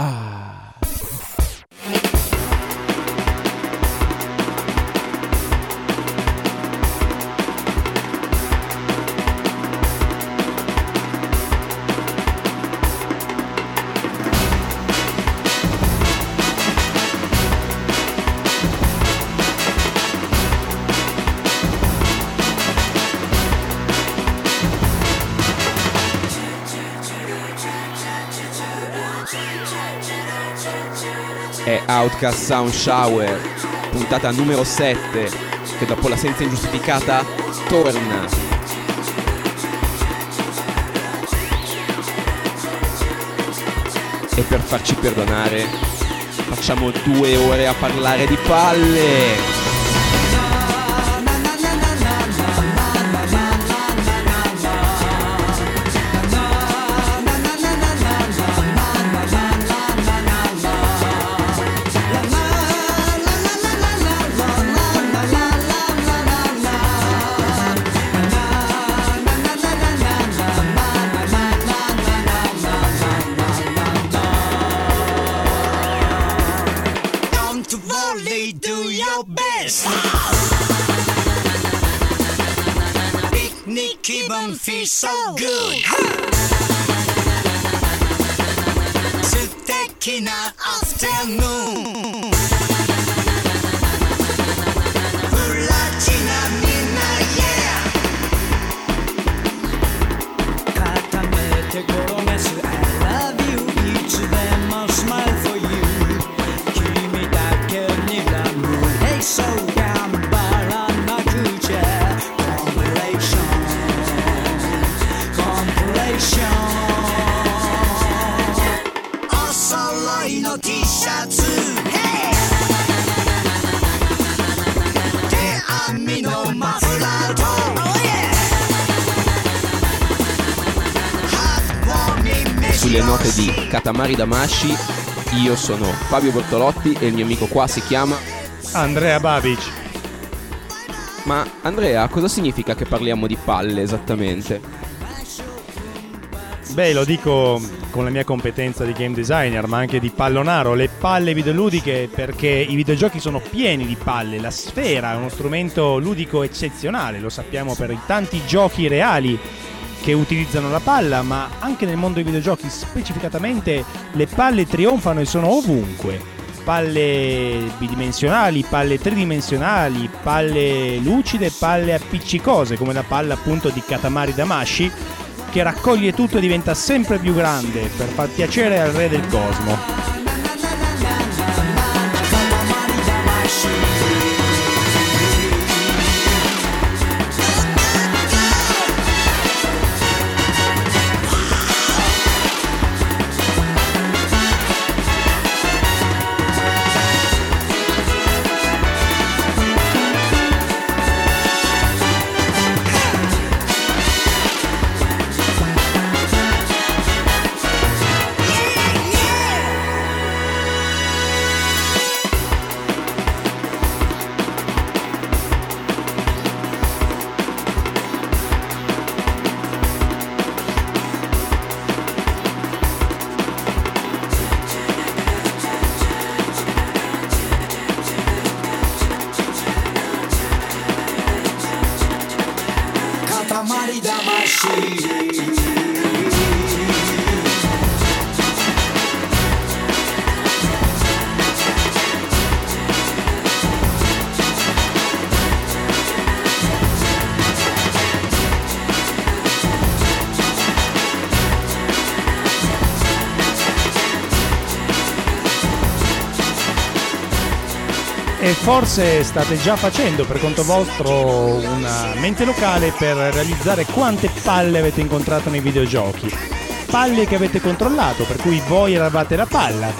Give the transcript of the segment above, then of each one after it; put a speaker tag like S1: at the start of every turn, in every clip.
S1: è Outcast Sound Shower, puntata numero 7, che dopo l'assenza ingiustificata torna. E per farci perdonare, facciamo due ore a parlare di palle. Sulle note di Katamari Damashi. Io sono Fabio Bortolotti e il mio amico qua si chiama
S2: Andrea Babic.
S1: Ma Andrea, cosa significa che parliamo di palle esattamente?
S2: Beh, lo dico con la mia competenza di game designer, ma anche di pallonaro, le palle videoludiche perché i videogiochi sono pieni di palle, la sfera è uno strumento ludico eccezionale, lo sappiamo per i tanti giochi reali che utilizzano la palla, ma anche nel mondo dei videogiochi specificatamente le palle trionfano e sono ovunque. Palle bidimensionali, palle tridimensionali, palle lucide, palle appiccicose come la palla appunto di Katamari Damashi che raccoglie tutto e diventa sempre più grande per far piacere al re del cosmo. out my shades. Forse state già facendo per conto vostro una mente locale per realizzare quante palle avete incontrato nei videogiochi. Palle che avete controllato, per cui voi eravate la palla.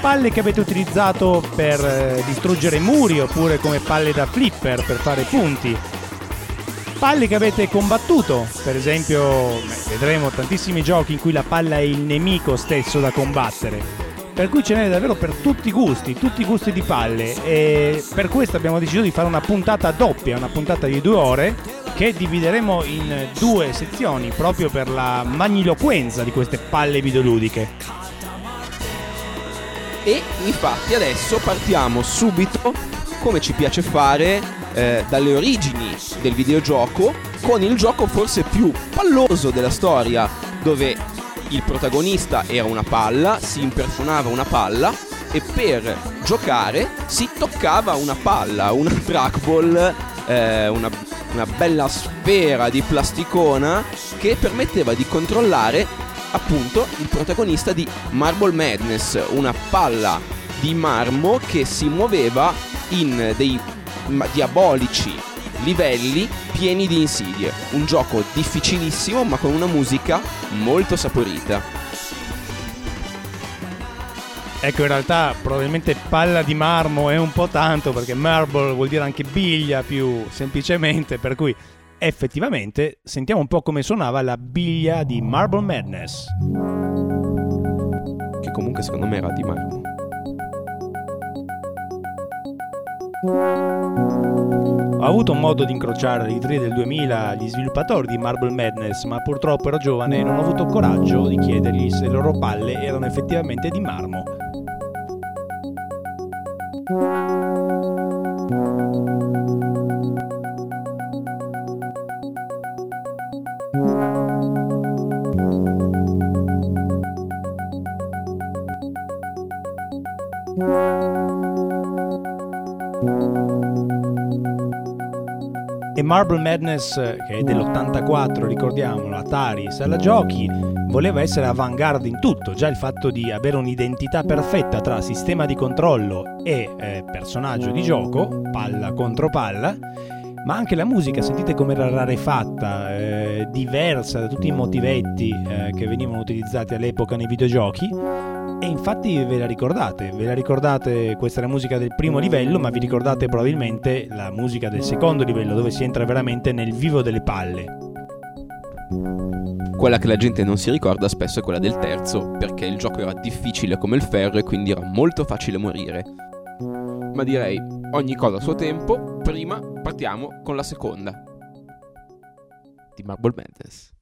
S2: Palle che avete utilizzato per eh, distruggere muri oppure come palle da flipper per fare punti. Palle che avete combattuto, per esempio vedremo tantissimi giochi in cui la palla è il nemico stesso da combattere per cui ce n'è davvero per tutti i gusti, tutti i gusti di palle e per questo abbiamo deciso di fare una puntata doppia, una puntata di due ore che divideremo in due sezioni proprio per la magniloquenza di queste palle videoludiche.
S3: E infatti adesso partiamo subito, come ci piace fare, eh, dalle origini del videogioco, con il gioco forse più palloso della storia, dove il protagonista era una palla, si impersonava una palla e per giocare si toccava una palla, una trackball, eh, una, una bella sfera di plasticona che permetteva di controllare appunto il protagonista di Marble Madness, una palla di marmo che si muoveva in dei diabolici livelli pieni di insidie. Un gioco difficilissimo ma con una musica molto saporita.
S2: Ecco, in realtà probabilmente palla di marmo è un po' tanto perché marble vuol dire anche biglia più semplicemente, per cui effettivamente sentiamo un po' come suonava la biglia di Marble Madness.
S3: Che comunque secondo me era di marmo.
S2: Ho avuto modo di incrociare ai 3 del 2000 gli sviluppatori di Marble Madness, ma purtroppo ero giovane e non ho avuto coraggio di chiedergli se le loro palle erano effettivamente di marmo. Marble Madness, che è dell'84, ricordiamolo, Atari, sala giochi, voleva essere avant-garde in tutto. Già il fatto di avere un'identità perfetta tra sistema di controllo e eh, personaggio di gioco, palla contro palla, ma anche la musica, sentite come era rarefatta, eh, diversa da tutti i motivetti eh, che venivano utilizzati all'epoca nei videogiochi e infatti ve la ricordate, ve la ricordate, questa è la musica del primo livello, ma vi ricordate probabilmente la musica del secondo livello, dove si entra veramente nel vivo delle palle.
S3: Quella che la gente non si ricorda spesso è quella del terzo, perché il gioco era difficile come il ferro e quindi era molto facile morire. Ma direi, ogni cosa a suo tempo, prima partiamo con la seconda. Di Marble Madness.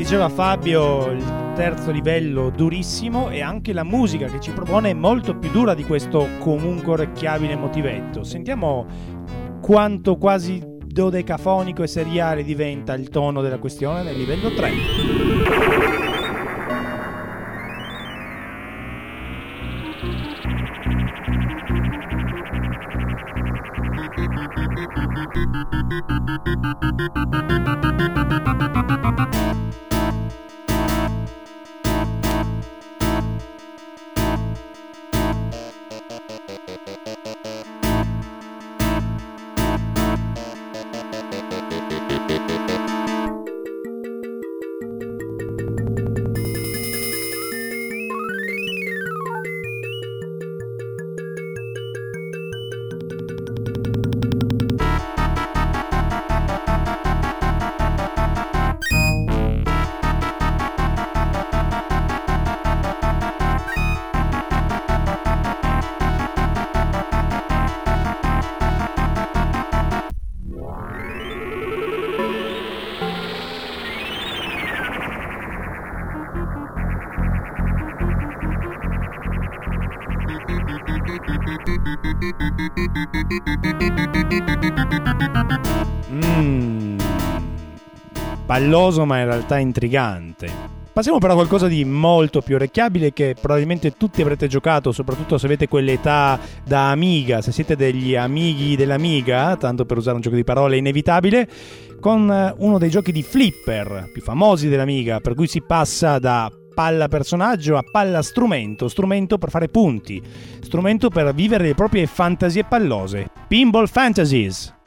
S2: Diceva Fabio, il terzo livello durissimo e anche la musica che ci propone è molto più dura di questo comunque orecchiabile motivetto. Sentiamo quanto quasi dodecafonico e seriale diventa il tono della questione nel livello 3. Palloso ma in realtà intrigante. Passiamo però a qualcosa di molto più orecchiabile che probabilmente tutti avrete giocato, soprattutto se avete quell'età da amiga, se siete degli amighi dell'amiga, tanto per usare un gioco di parole inevitabile, con eh, uno dei giochi di flipper più famosi dell'amiga, per cui si passa da palla personaggio a palla strumento, strumento per fare punti, strumento per vivere le proprie fantasie pallose. Pinball Fantasies.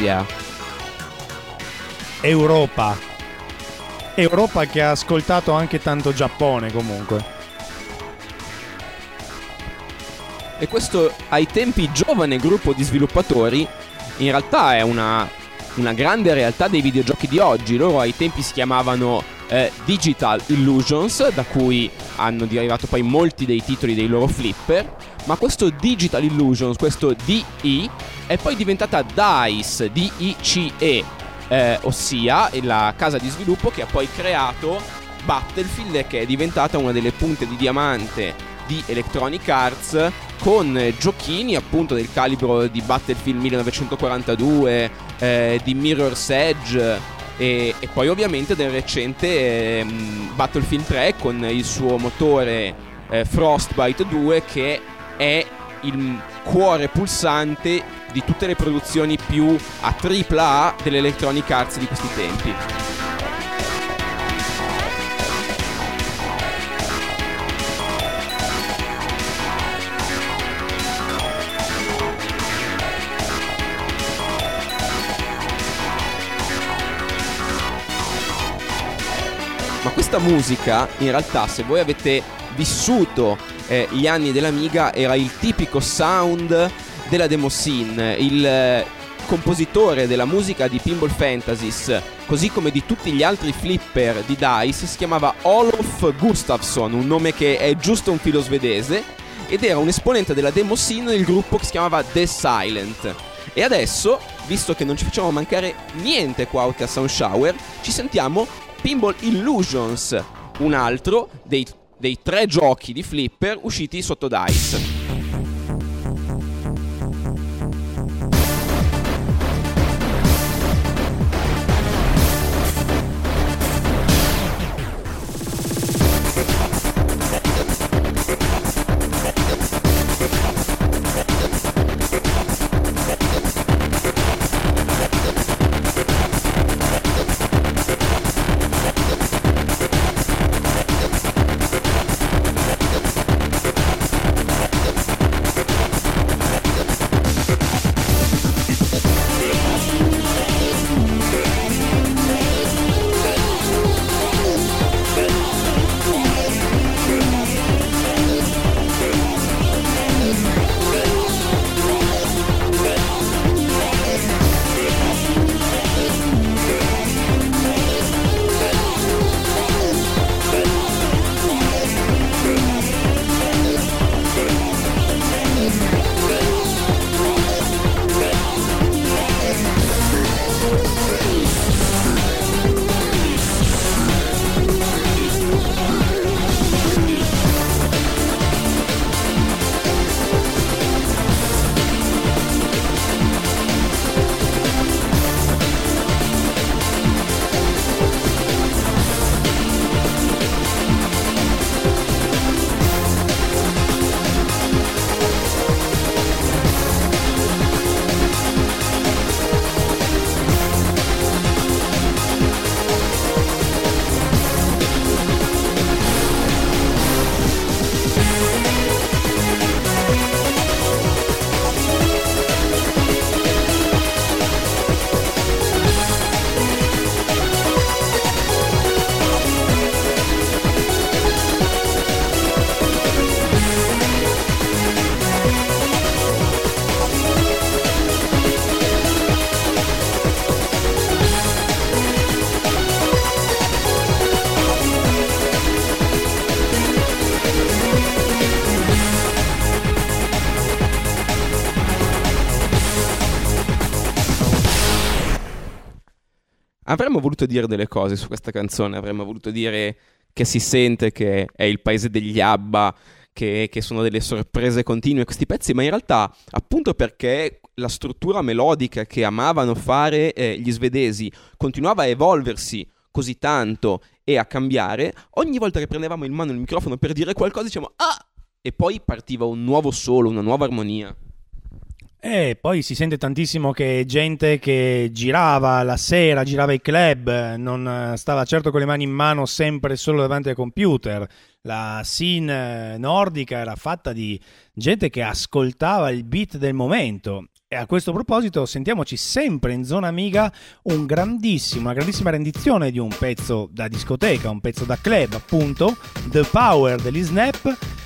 S3: Svezia.
S2: Europa. Europa che ha ascoltato anche tanto Giappone comunque.
S3: E questo ai tempi giovane gruppo di sviluppatori in realtà è una, una grande realtà dei videogiochi di oggi. Loro ai tempi si chiamavano eh, Digital Illusions, da cui hanno derivato poi molti dei titoli dei loro flipper. Ma questo Digital Illusions, questo DI, è poi diventata DICE, D-I-C-E, eh, ossia la casa di sviluppo che ha poi creato Battlefield, che è diventata una delle punte di diamante di Electronic Arts con giochini appunto del calibro di Battlefield 1942, eh, di Mirror's Edge e, e, poi ovviamente del recente eh, Battlefield 3 con il suo motore eh, Frostbite 2 che è il cuore pulsante di tutte le produzioni più a AAA dell'Electronic Arts di questi tempi. Ma questa musica, in realtà, se voi avete vissuto eh, gli anni dell'Amiga, era il tipico sound della demo scene, il compositore della musica di Pinball Fantasies, così come di tutti gli altri flipper di DICE, si chiamava Olof Gustafsson, un nome che è giusto un filo svedese, ed era un esponente della demo scene del gruppo che si chiamava The Silent. E adesso, visto che non ci facciamo mancare niente qua a Sound Shower, ci sentiamo Pinball Illusions, un altro dei, dei tre giochi di flipper usciti sotto DICE. Avremmo voluto dire delle cose su questa canzone, avremmo voluto dire che si sente che è il paese degli Abba, che, che, sono delle sorprese continue questi pezzi, ma in realtà, appunto perché la struttura melodica che amavano fare eh, gli svedesi continuava a evolversi così tanto e a cambiare, ogni volta che prendevamo in mano il microfono per dire qualcosa diciamo ah! E poi partiva un nuovo solo, una nuova armonia.
S2: E poi si sente tantissimo che gente che girava la sera, girava i club, non stava certo con le mani in mano sempre solo davanti al computer. La scene nordica era fatta di gente che ascoltava il beat del momento. E a questo proposito sentiamoci sempre in zona amiga un una grandissima rendizione di un pezzo da discoteca, un pezzo da club, appunto, The Power degli Snap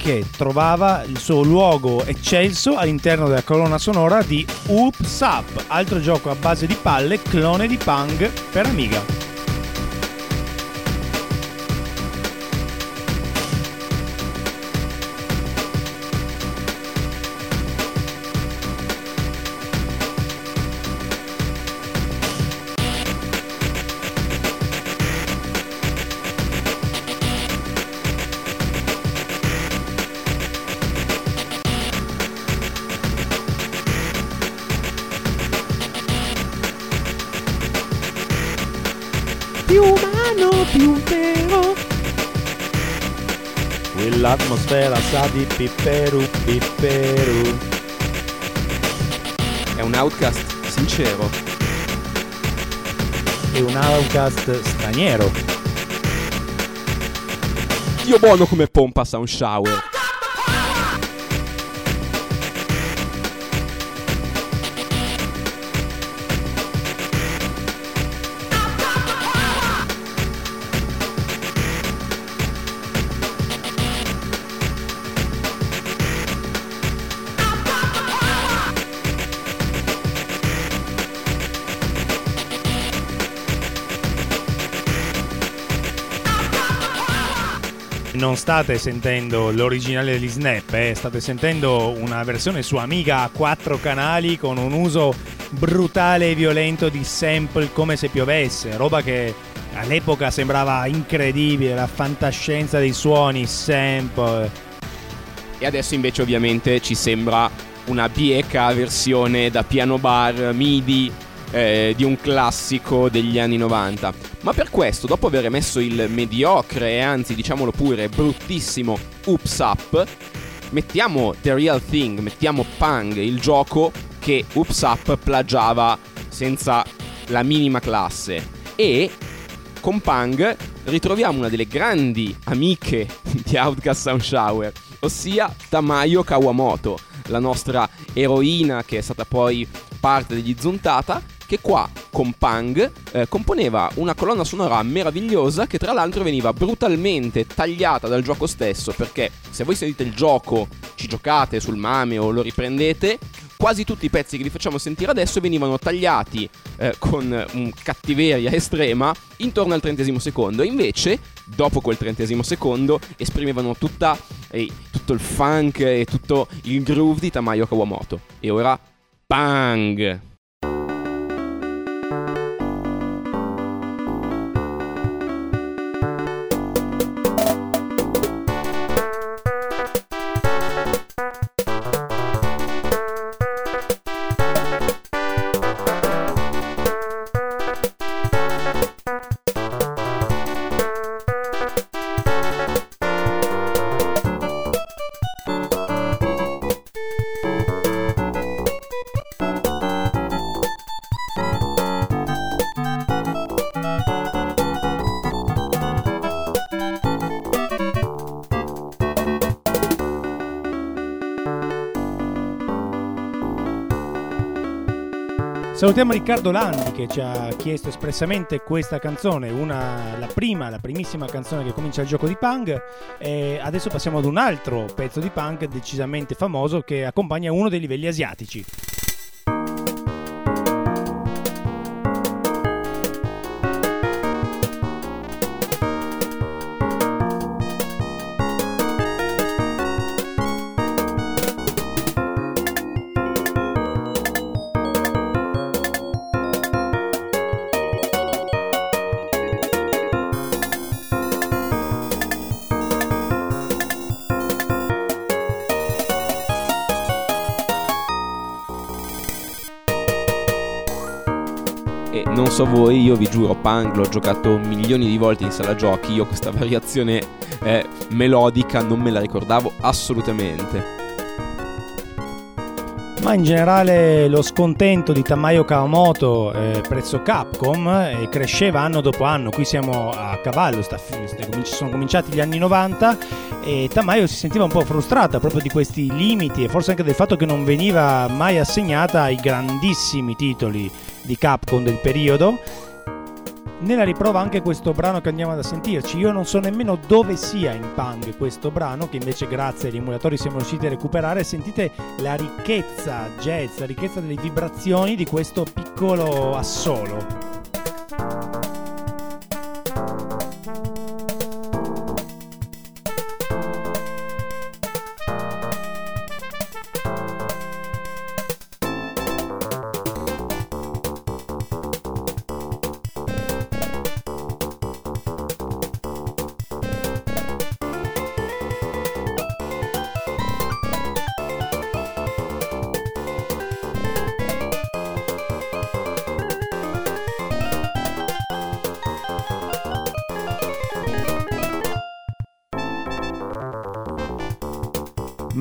S2: che trovava il suo luogo eccelso all'interno della colonna sonora di Oops Up, altro gioco a base di palle, clone di Pang per Amiga. L'atmosfera sa di pipperu pipperu.
S3: È un outcast sincero.
S2: È un outcast straniero.
S3: Dio buono come pompa Sound Shower.
S2: Non state sentendo l'originale degli Snap, eh, state sentendo una versione su Amiga a quattro canali con un uso brutale e violento di sample come se piovesse, roba che all'epoca sembrava incredibile, la fantascienza dei suoni, sample.
S3: E adesso invece ovviamente ci sembra una bieca versione da piano bar MIDI eh, di un classico degli anni 90. Ma per questo, dopo aver messo il mediocre e anzi diciamolo pure bruttissimo Oops Up, mettiamo The Real Thing, mettiamo Pang, il gioco che Oops Up plagiava senza la minima classe. E con Pang ritroviamo una delle grandi amiche di Outcast Sound Shower, ossia Tamayo Kawamoto, la nostra eroina che è stata poi parte degli Zuntata che qua con Pang eh, componeva una colonna sonora meravigliosa che tra l'altro veniva brutalmente tagliata dal gioco stesso perché se voi sentite il gioco, ci giocate sul mame o lo riprendete, quasi tutti i pezzi che vi facciamo sentire adesso venivano tagliati eh, con un cattiveria estrema intorno al trentesimo secondo. Invece, dopo quel trentesimo secondo, esprimevano tutta, eh, tutto il funk e tutto il groove di Tamayo Kawamoto. E ora, bang!
S2: Salutiamo Riccardo Landi che ci ha chiesto espressamente questa canzone, una, la prima, la primissima canzone che comincia il gioco di punk. E adesso passiamo ad un altro pezzo di punk decisamente famoso che accompagna uno dei livelli asiatici. So voi, io vi giuro, Pang l'ho giocato milioni di volte in sala giochi, io questa variazione eh, melodica non me la ricordavo assolutamente. Ma in generale lo scontento di Tamayo Kawamoto eh, presso Capcom eh, cresceva anno dopo anno, qui siamo a cavallo, sta, sono cominciati gli anni 90 e Tamayo si sentiva un po' frustrata proprio di questi limiti e forse anche del fatto che non veniva mai assegnata ai grandissimi titoli di Capcom del periodo. Nella riprova anche questo brano che andiamo ad sentirci. Io non so nemmeno dove sia in Pang questo brano, che invece grazie agli emulatori siamo riusciti a recuperare. Sentite la ricchezza jazz, la ricchezza delle vibrazioni di questo piccolo assolo.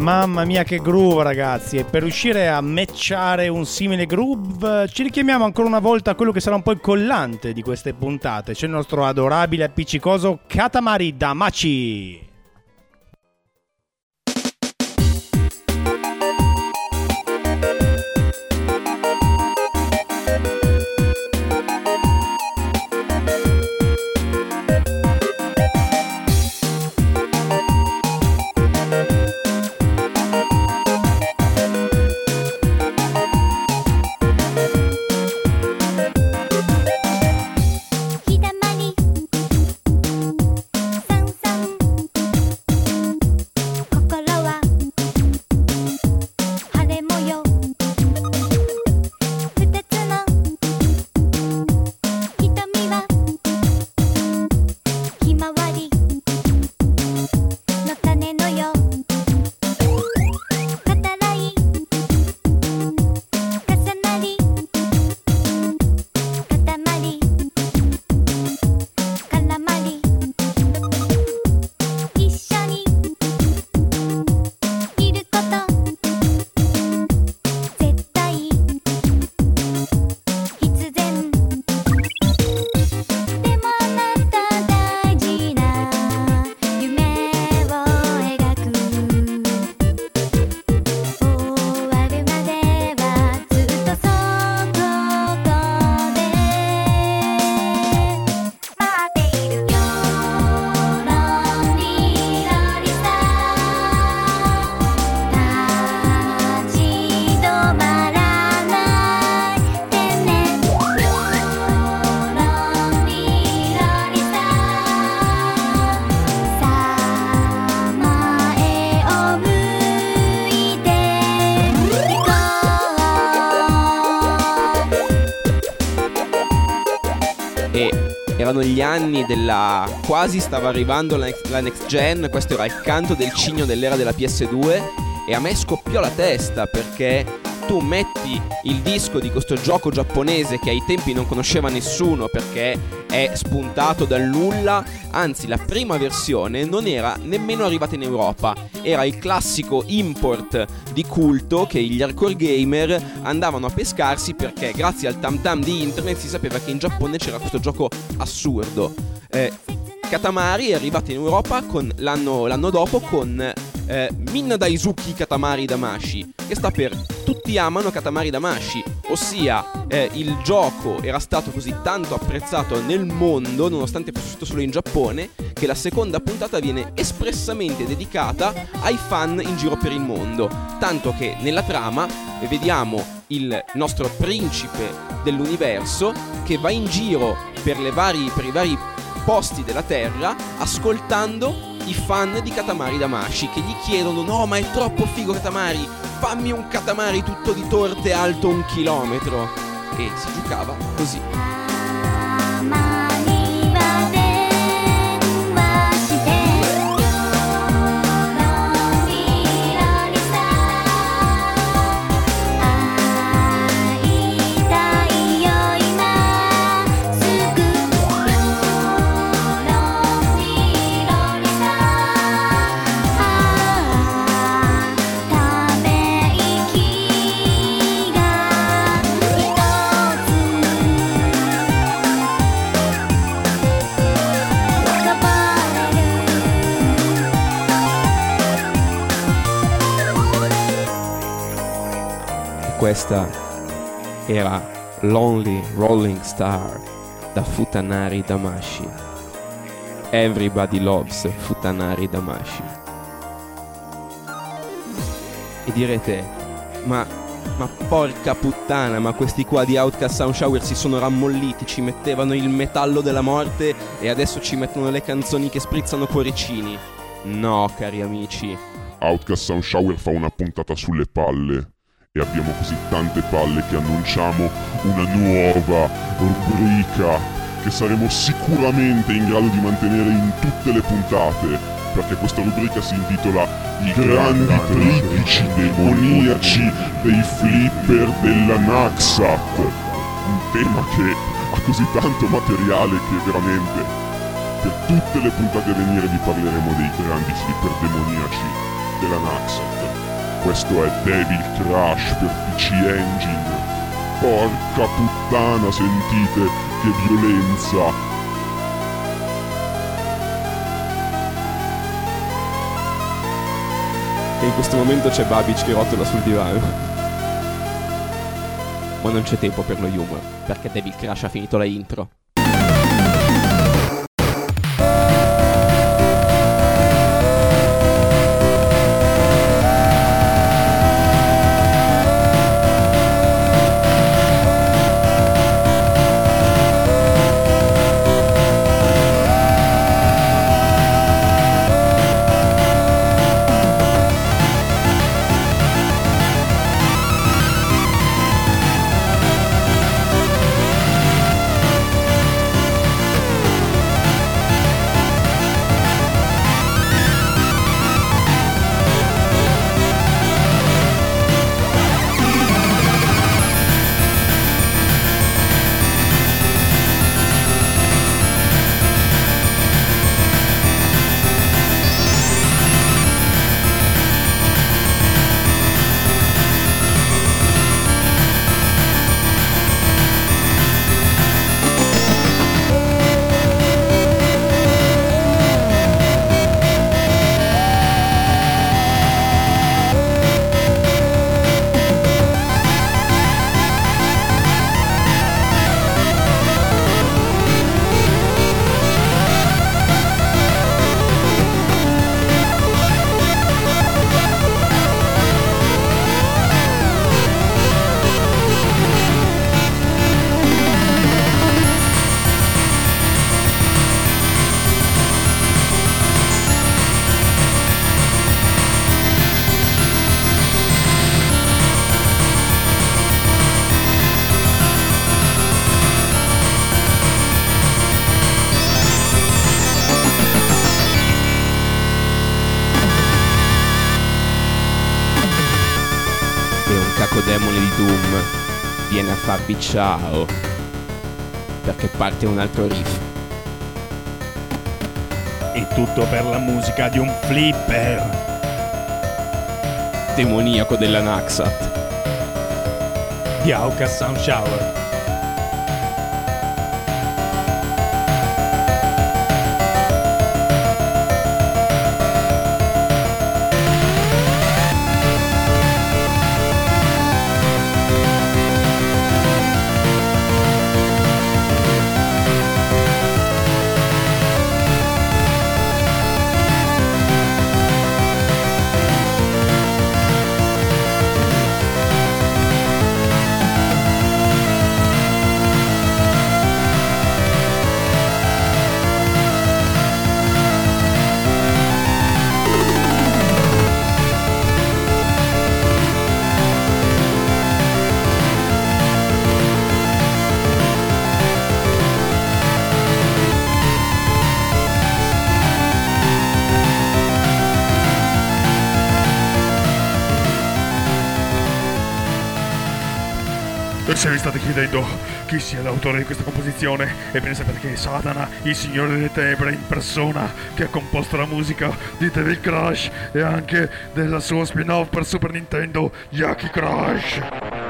S2: Mamma mia che groove ragazzi e per riuscire a matchare un simile groove ci richiamiamo ancora una volta a quello che sarà un po' il collante di queste puntate, c'è il nostro adorabile appiccicoso Katamari Damachi.
S3: Anni della... quasi stava arrivando la next, la next gen, questo era il canto del cigno dell'era della PS2 e a me scoppiò la testa perché tu metti il disco di questo gioco giapponese che ai tempi non conosceva nessuno perché è spuntato dal nulla, anzi la prima versione non era nemmeno arrivata in Europa, era il classico import di culto che gli hardcore gamer andavano a pescarsi perché grazie al tam tam di internet si sapeva che in Giappone c'era questo gioco assurdo. Eh, Katamari è arrivato in Europa con, l'anno, l'anno dopo con eh, Min Daisuki Katamari Damashi, che sta per Tutti amano Katamari Damashi, ossia eh, il gioco era stato così tanto apprezzato nel mondo, nonostante fosse uscito solo in Giappone, che la seconda puntata viene espressamente dedicata ai fan in giro per il mondo, tanto che nella trama vediamo il nostro principe dell'universo che va in giro per, vari, per i vari posti della Terra ascoltando i fan di Katamari Damashi che gli chiedono no ma è troppo figo Katamari, fammi un Katamari tutto di torte alto un chilometro. E si giocava così. Questa era Lonely Rolling Star da Futanari Damashi. Everybody loves Futanari Damashi. E direte, ma, ma porca puttana, ma questi qua di Outcast Sound Shower si sono rammolliti, ci mettevano il metallo della morte e adesso ci mettono le canzoni che sprizzano cuoricini. No, cari amici.
S4: Outcast Sound Shower fa una puntata sulle palle e abbiamo così tante palle che annunciamo una nuova rubrica che saremo sicuramente in grado di mantenere in tutte le puntate perché questa rubrica si intitola I grandi trittici demoniaci dei flipper della Naxat un tema che ha così tanto materiale che veramente per tutte le puntate a venire vi parleremo dei grandi flipper demoniaci della Naxat questo è Devil Crash per PC Engine. Porca puttana, sentite che violenza.
S3: E in questo momento c'è Babic che rotola sul divano. Ma non c'è tempo per lo humor, perché Devil Crash ha finito la intro. Ciao perché parte un altro riff.
S2: E tutto per la musica di un flipper.
S3: Demoniaco della Naxat.
S2: Di Aucas Sound Shower.
S5: Se vi state chiedendo chi sia l'autore di questa composizione, ebbene sapete che è Satana, il signore delle tenebre in persona, che ha composto la musica di Devil Crash e anche della sua spin-off per Super Nintendo, Yaki Crash.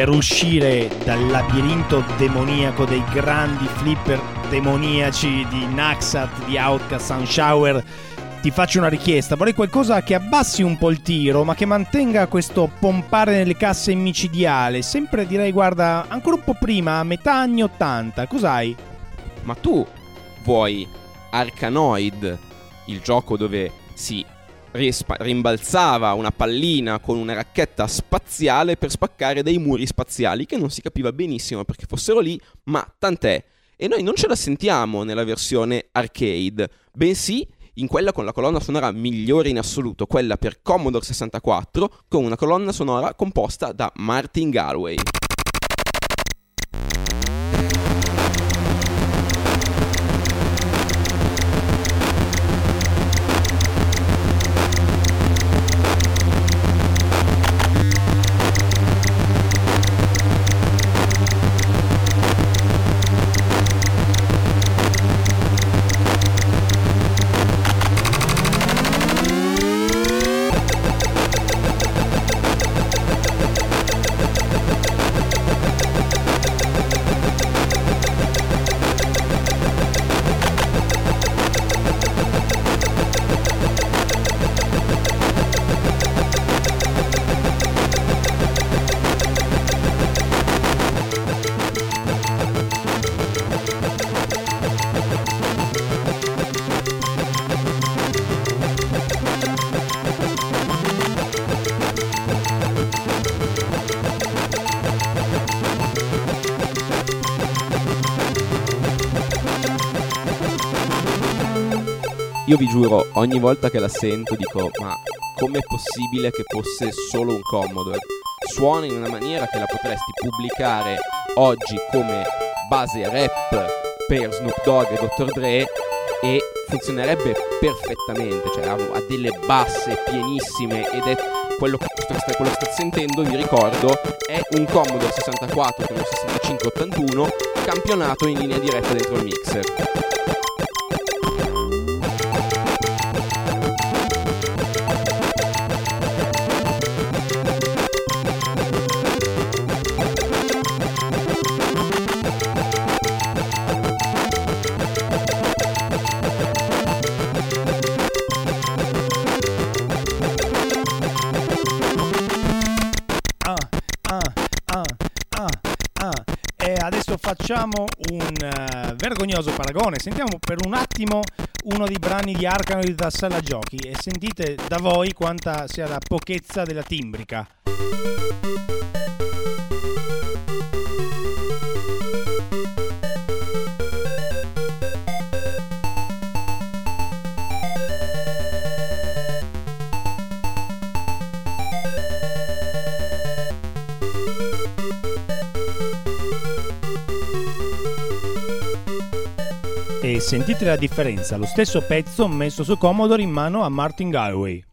S2: Per uscire dal labirinto demoniaco dei grandi flipper demoniaci di Naxat, di Outcast, Sunshower, ti faccio una richiesta. Vorrei qualcosa che abbassi un po' il tiro, ma che mantenga questo pompare nelle casse micidiale. Sempre direi, guarda, ancora un po' prima, a metà anni 80. Cos'hai?
S3: Ma tu vuoi Arkanoid, il gioco dove si rispa- rimbalzava una pallina con una racchetta spaziale per spaccare dei muri spaziali che non si capiva benissimo perché fossero lì, ma tant'è. E noi non ce la sentiamo nella versione arcade, bensì in quella con la colonna sonora migliore in assoluto, quella per Commodore 64, con una colonna sonora composta da Martin Galway. Io vi giuro, ogni volta che la sento dico, ma com'è possibile che fosse solo un Commodore? Suona in una maniera che la potresti pubblicare oggi come base rap per Snoop Dogg e Dr. Dre e funzionerebbe perfettamente, cioè ha, delle basse pienissime ed è quello che, quello sto sentendo, vi ricordo, è un Commodore 64 con un 6581 campionato in linea diretta dentro il mixer.
S2: Paragone. Sentiamo per un attimo uno dei brani di Arcanoid da sala giochi e sentite da voi quanta sia la pochezza della timbrica. Sentite la differenza, lo stesso pezzo messo su Commodore in mano a Martin Galway.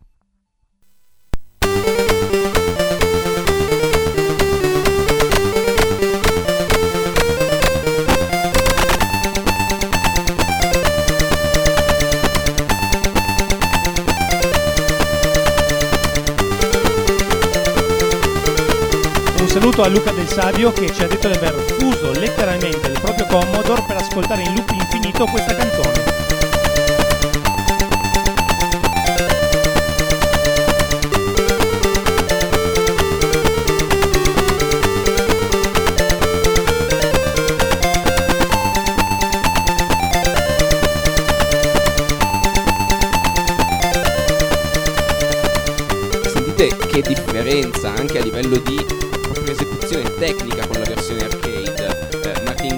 S2: saluto a Luca Del Savio che ci ha detto di aver fuso letteralmente il proprio Commodore per ascoltare in loop infinito questa canzone.
S3: Sentite che differenza anche a livello di tecnica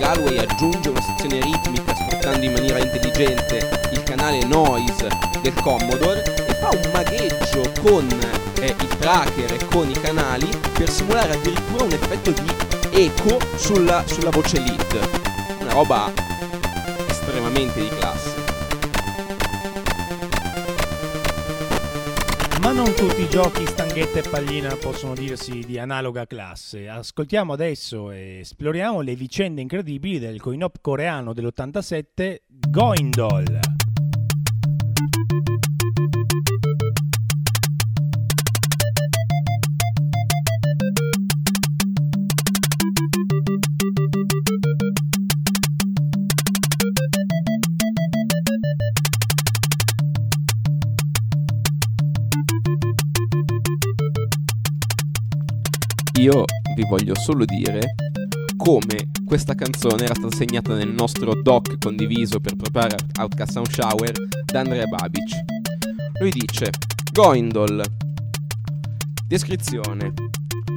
S3: Galway aggiunge una sezione ritmica sfruttando in maniera intelligente il canale noise del Commodore e fa un magheggio con eh, il tracker e con i canali per simulare addirittura un effetto di eco sulla, sulla voce lead. Una roba estremamente di classe.
S2: Non tutti i giochi stanghetta e pallina possono dirsi di analoga classe. Ascoltiamo adesso e esploriamo le vicende incredibili del coin-op coreano dell'87 Goindol.
S3: Io vi voglio solo dire come questa canzone era stata segnata nel nostro doc condiviso per preparare Outcast Sound Shower da Andrea Babic. Lui dice: Goindol. Descrizione: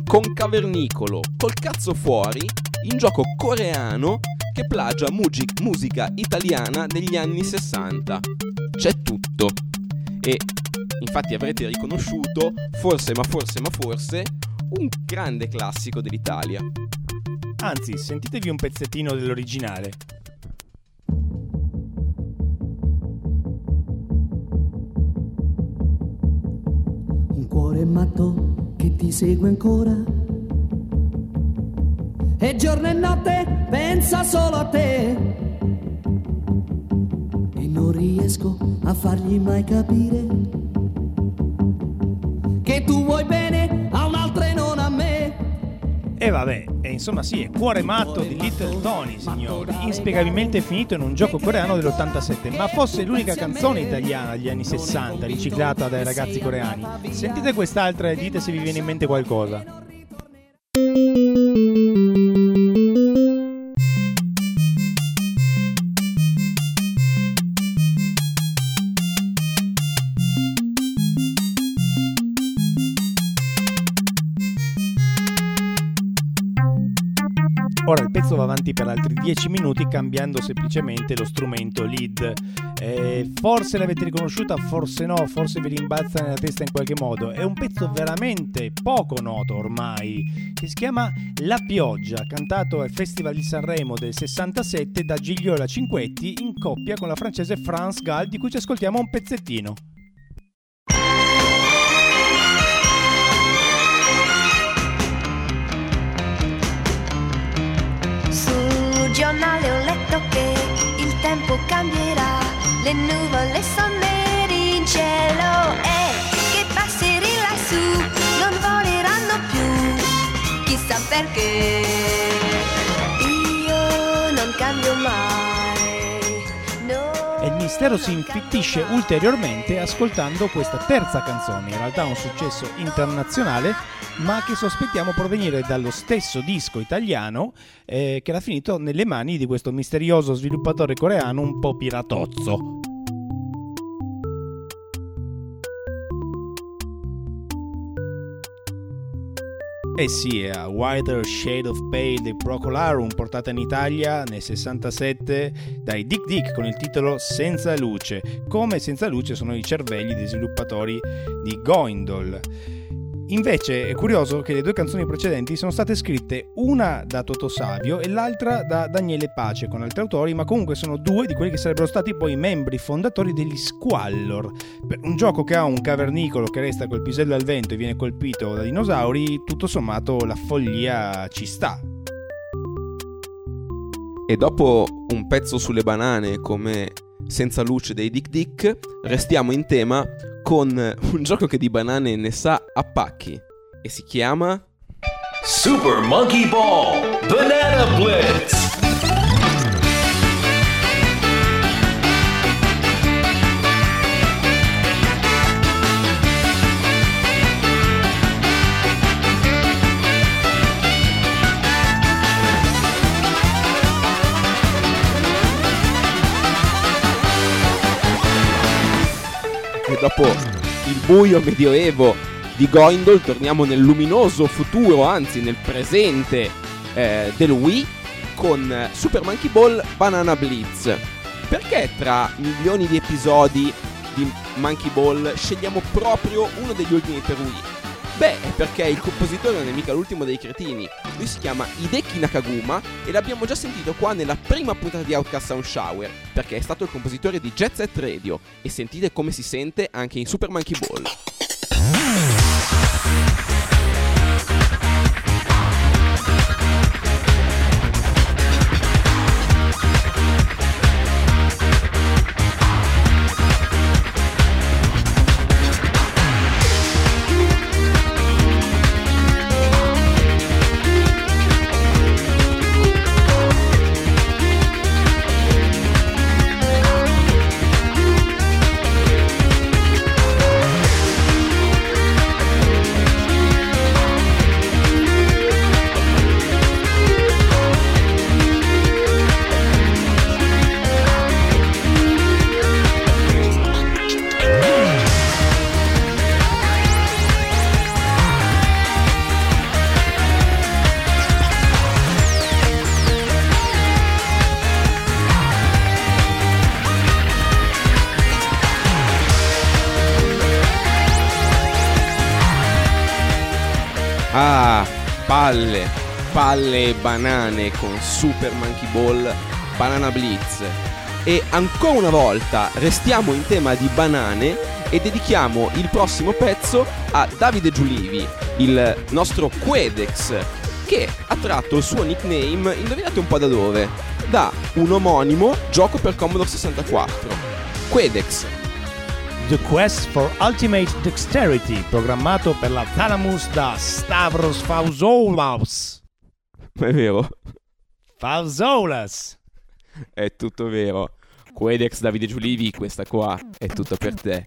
S3: Con cavernicolo, col cazzo fuori, in gioco coreano che plagia music- musica italiana degli anni 60. C'è tutto. E infatti avrete riconosciuto, forse ma forse ma forse, un grande classico dell'Italia.
S2: Anzi, sentitevi un pezzettino dell'originale.
S1: Un cuore matto che ti segue ancora. E giorno e notte pensa solo a te. E non riesco a fargli mai capire che tu vuoi bene E
S2: vabbè, e insomma sì, è Cuore matto di Little Tony, signori, inspiegabilmente finito in un gioco coreano dell'87, ma fosse l'unica canzone italiana degli anni 60 riciclata dai ragazzi coreani. Sentite quest'altra e dite se vi viene in mente qualcosa. Avanti per altri 10 minuti cambiando semplicemente lo strumento lead. Eh, forse l'avete riconosciuta, forse no, forse vi rimbalza nella testa in qualche modo. È un pezzo veramente poco noto ormai, che si chiama La pioggia, cantato al Festival di Sanremo del 67 da Gigliola Cinquetti in coppia con la francese France Gall, di cui ci ascoltiamo un pezzettino.
S6: Che il tempo cambierà, le nuvole sono nere in cielo e che passeri lassù non voleranno più, chissà perché. Io non cambio mai.
S2: Mistero si infittisce ulteriormente ascoltando questa terza canzone, in realtà un successo internazionale, ma che sospettiamo provenire dallo stesso disco italiano eh, che era finito nelle mani di questo misterioso sviluppatore coreano un po' piratozzo. Eh sì, a Wider Shade of Pale dei Procolarum, portata in Italia nel 67 dai Dick Dick con il titolo Senza luce. Come senza luce sono i cervelli dei sviluppatori di Goindol. Invece è curioso che le due canzoni precedenti sono state scritte una da Toto Savio e l'altra da Daniele Pace con altri autori, ma comunque sono due di quelli che sarebbero stati poi membri fondatori degli Squallor. Per un gioco che ha un cavernicolo che resta col pisello al vento e viene colpito da dinosauri, tutto sommato la follia ci sta.
S3: E dopo un pezzo sulle banane come Senza luce dei Dick Dick, restiamo in tema con un gioco che di banane ne sa a pacchi e si chiama
S7: Super Monkey Ball Banana Blitz.
S3: Dopo il buio medioevo di Goindol torniamo nel luminoso futuro, anzi nel presente eh, del Wii con eh, Super Monkey Ball Banana Blitz. Perché tra milioni di episodi di Monkey Ball scegliamo proprio uno degli ultimi per Wii? Beh, è perché il compositore non è mica l'ultimo dei cretini. Lui si chiama Hideki Nakaguma e l'abbiamo già sentito qua nella prima puntata di Outcast Sound Shower, perché è stato il compositore di Jet Set Radio e sentite come si sente anche in Super Monkey Ball. Ah, palle, palle e banane con Super Monkey Ball Banana Blitz. E ancora una volta restiamo in tema di banane e dedichiamo il prossimo pezzo a Davide Giulivi, il nostro Quedex, che ha tratto il suo nickname, indovinate un po' da dove? Da un omonimo gioco per Commodore 64. Quedex,
S2: The Quest for Ultimate Dexterity, programmato per la Thalamus da Stavros Fausoulas.
S3: è vero?
S2: Fausoulas.
S3: È tutto vero. Quedex Davide Giulivi, questa qua è tutta per te.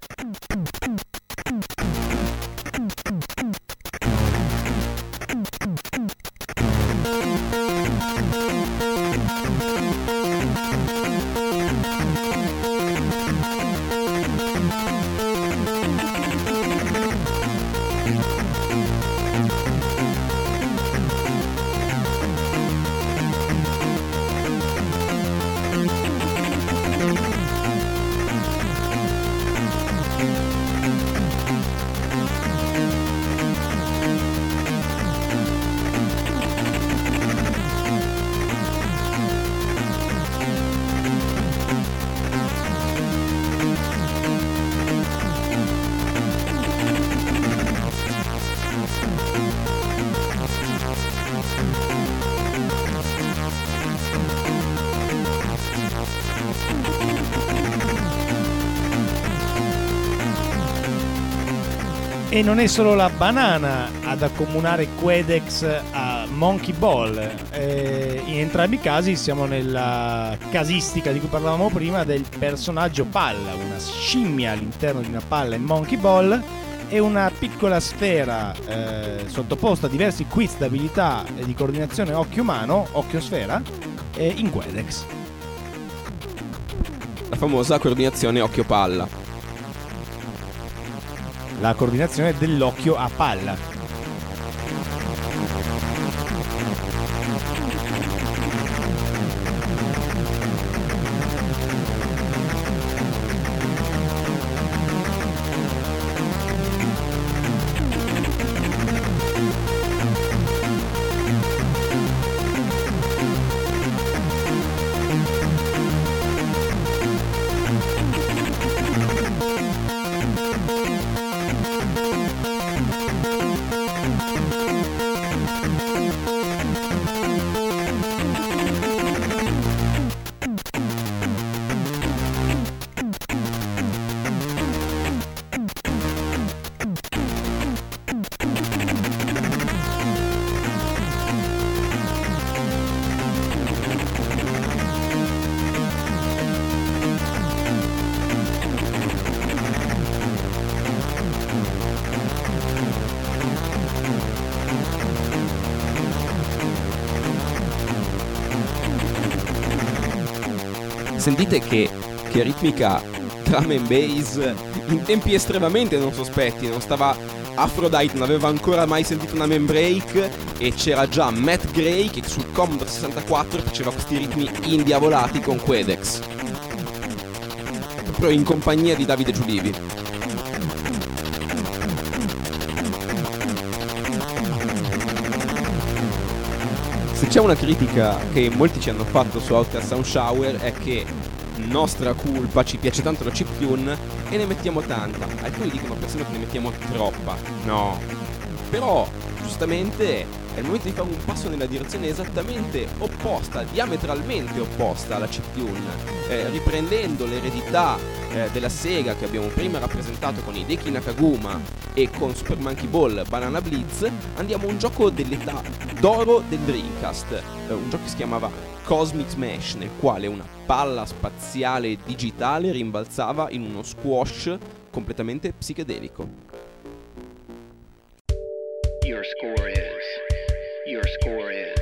S2: E non è solo la banana ad accomunare Quedex a Monkey Ball. Eh, in entrambi i casi siamo nella casistica di cui parlavamo prima del personaggio palla, una scimmia all'interno di una palla in Monkey Ball e una piccola sfera eh, sottoposta a diversi quiz d'abilità e di coordinazione occhio umano, occhio sfera, eh, in Quedex.
S3: La famosa coordinazione occhio-palla.
S2: La coordinazione dell'occhio a palla.
S3: Sentite che, che ritmica drum and bass in tempi estremamente non sospetti. Non stava Aphrodite, non aveva ancora mai sentito una man break e c'era già Matt Gray che sul Commodore 64 faceva questi ritmi indiavolati con Quedex. Proprio in compagnia di Davide Giulivi. Se c'è una critica che molti ci hanno fatto su Outer Sound Shower è che nostra colpa, ci piace tanto la chiptune e ne mettiamo tanta. Alcuni dicono persino che ne mettiamo troppa. No. Però, giustamente, è il momento di fare un passo nella direzione esattamente opposta, diametralmente opposta alla chiptune, eh, riprendendo l'eredità eh, della Sega che abbiamo prima rappresentato con i Deki Nakaguma e con Super Monkey Ball Banana Blitz, andiamo a un gioco dell'età d'oro del Dreamcast, eh, un gioco che si chiamava Cosmic Smash, nel quale una palla spaziale digitale rimbalzava in uno squash completamente psichedelico.
S8: Your score is. Your score is.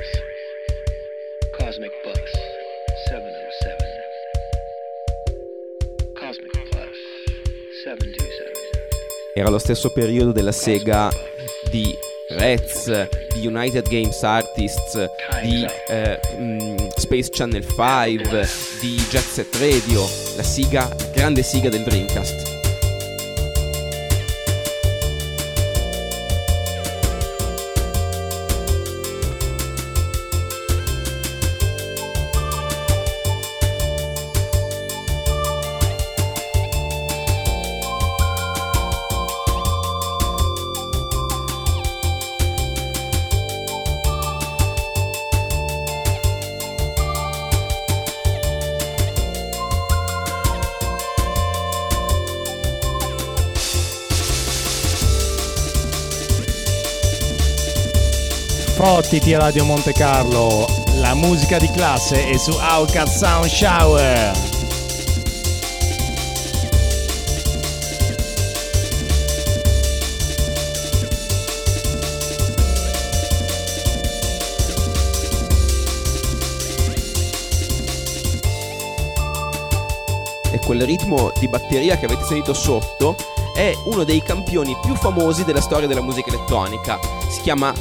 S8: Cosmic Bus 707. Cosmic Plus 727.
S3: Era lo stesso periodo della Sega di Rez, di United Games Artists, di eh, mm, Space Channel 5, di Jet Set Radio, la siga, grande siga del Dreamcast.
S2: Fottiti Radio Monte Carlo, la musica di classe è su Outcast Sound Shower.
S3: e quel ritmo di batteria che avete sentito sotto è uno dei campioni più famosi della storia della musica elettronica. Si chiama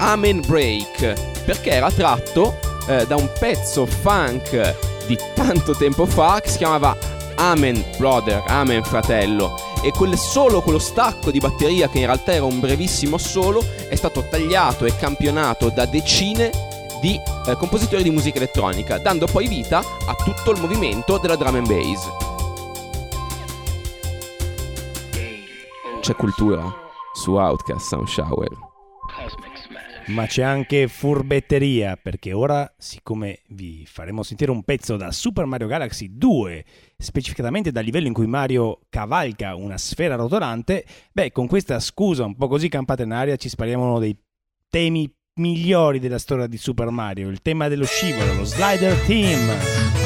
S3: Amen Break perché era tratto eh, da un pezzo funk di tanto tempo fa che si chiamava Amen Brother, Amen Fratello e quel solo, quello stacco di batteria che in realtà era un brevissimo solo è stato tagliato e campionato da decine di eh, compositori di musica elettronica, dando poi vita a tutto il movimento della drum and bass. C'è cultura su Outcast Sound Shower.
S2: Ma c'è anche furbetteria, perché ora, siccome vi faremo sentire un pezzo da Super Mario Galaxy 2, specificatamente dal livello in cui Mario cavalca una sfera rotolante, beh, con questa scusa un po' così campata in aria ci spariamo uno dei temi migliori della storia di Super Mario, il tema dello scivolo, lo Slider Team.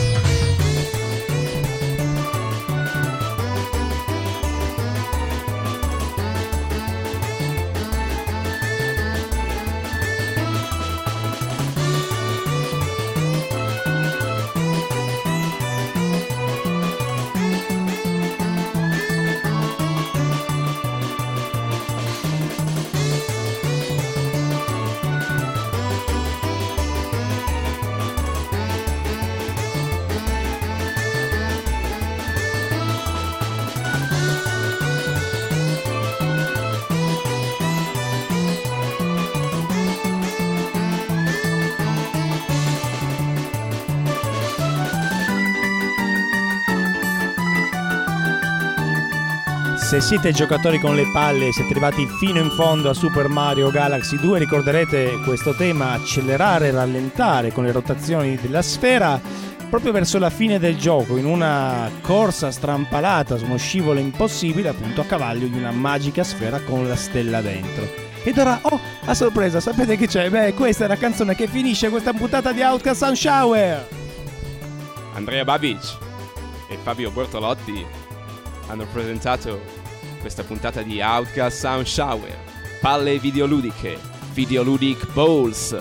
S2: Se siete giocatori con le palle e siete arrivati fino in fondo a Super Mario Galaxy 2, ricorderete questo tema accelerare e rallentare con le rotazioni della sfera proprio verso la fine del gioco, in una corsa strampalata su uno scivolo impossibile, appunto a cavallo di una magica sfera con la stella dentro. Ed ora, oh, a sorpresa, sapete che c'è? Beh, questa è la canzone che finisce questa puntata di Outcast Sun Shower!
S3: Andrea Babic e Fabio Bortolotti hanno presentato questa puntata di Outcast Sound Shower, palle videoludiche, Videoludic Bowls.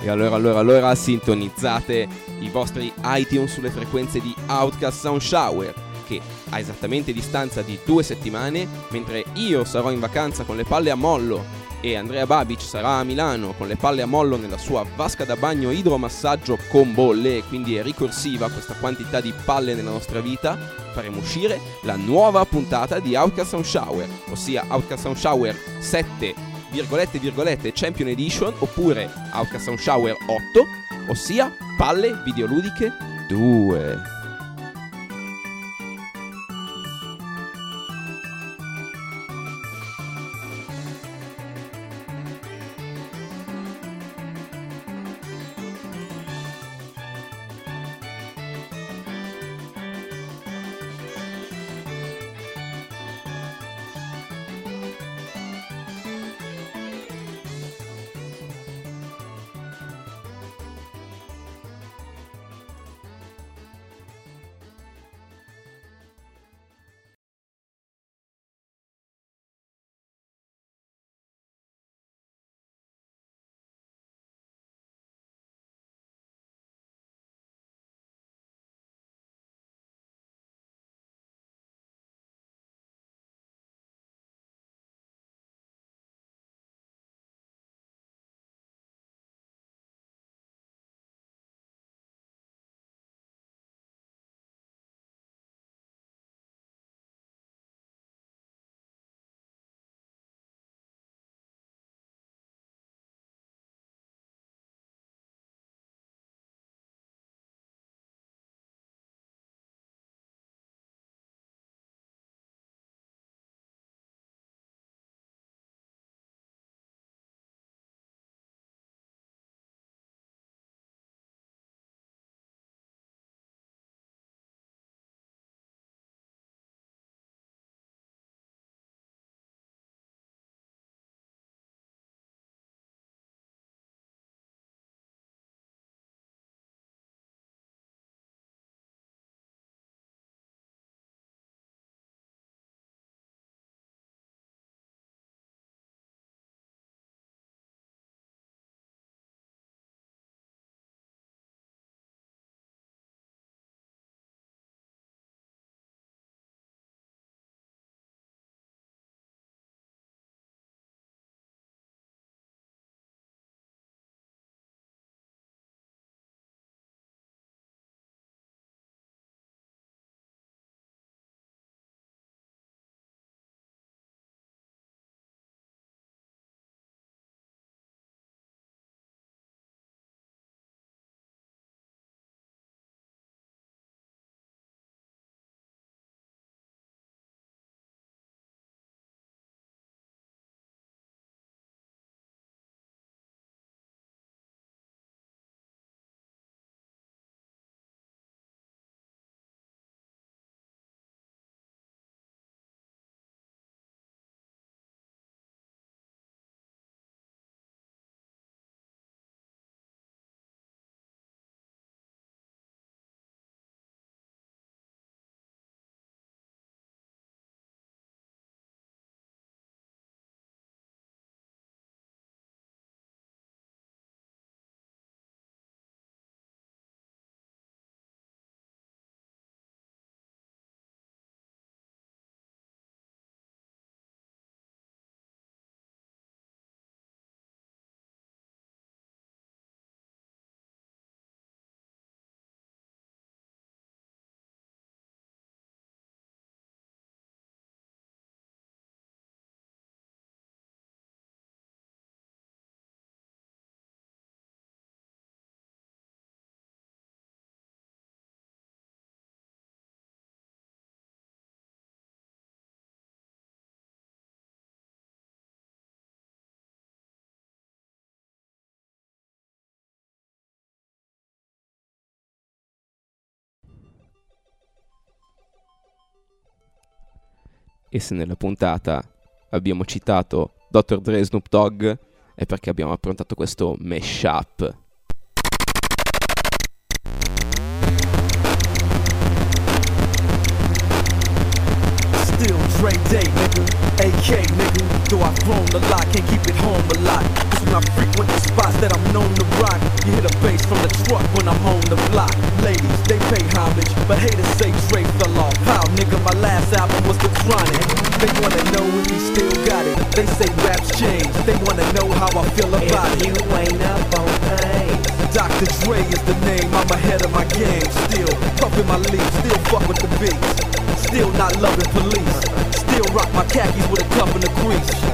S3: E allora, allora, allora sintonizzate i vostri iTunes sulle frequenze di Outcast Sound Shower, che a esattamente distanza di due settimane, mentre io sarò in vacanza con le palle a mollo e Andrea Babic sarà a Milano con le palle a mollo nella sua vasca da bagno idromassaggio con bolle, e quindi è ricorsiva questa quantità di palle nella nostra vita, faremo uscire la nuova puntata di Outcast Sound Shower, ossia Outcast Sound Shower 7 virgolette virgolette Champion Edition oppure Outcast Sound Shower 8, ossia palle videoludiche 2. E se nella puntata abbiamo citato Dr. Dre e Snoop Dogg è perché abbiamo approntato questo mashup.
S9: Dre Day, nigga. AK, nigga. Though I've grown a lot, can't keep it home a lot. Cause when I frequent the spots that I'm known to rock, you hear the bass from the truck when I'm on the block. Ladies, they pay homage, but haters say Dre fell off. How, nigga, my last album was The Chronic. They say raps change. They wanna know how I feel about it. You ain't up on pain. Dr. Dre is the name, I'm ahead of my game. Still puffin' my leaf, still fuck with the beats. Still not loving police. Still rock my khakis with a cup in the crease.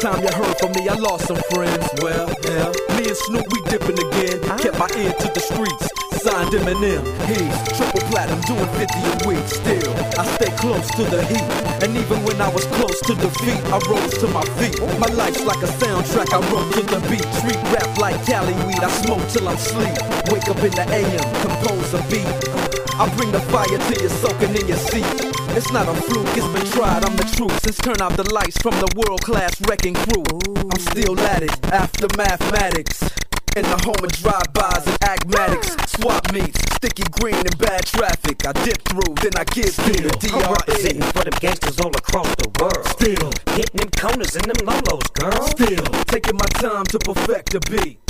S9: Time you heard from me, I lost some friends. Well, yeah. Me and Snoop, we dipping again. Kept my ear to the streets. Signed Eminem. He's triple platinum, doing 50 a week. Still, I stay close to the heat. And even when I was close to defeat, I rose to my feet. My life's like a soundtrack, I wrote to the beat. Street rap like Cali weed, I smoke till I'm sleep. Wake up in the AM, compose a beat. I bring the fire till you're soaking in your seat. It's not a fluke, it's been tried, I'm the truth. Since turn out the lights from the world class wrecking crew. I'm still at it, after mathematics. In the home of drive-bys and agmatics, swap meets, sticky green and bad traffic. I dip through, then I give through the
S10: I'm representing for them gangsters all across the world.
S9: Still,
S10: Hitting them corners and them lolos, girl.
S9: still taking my time to perfect the beat.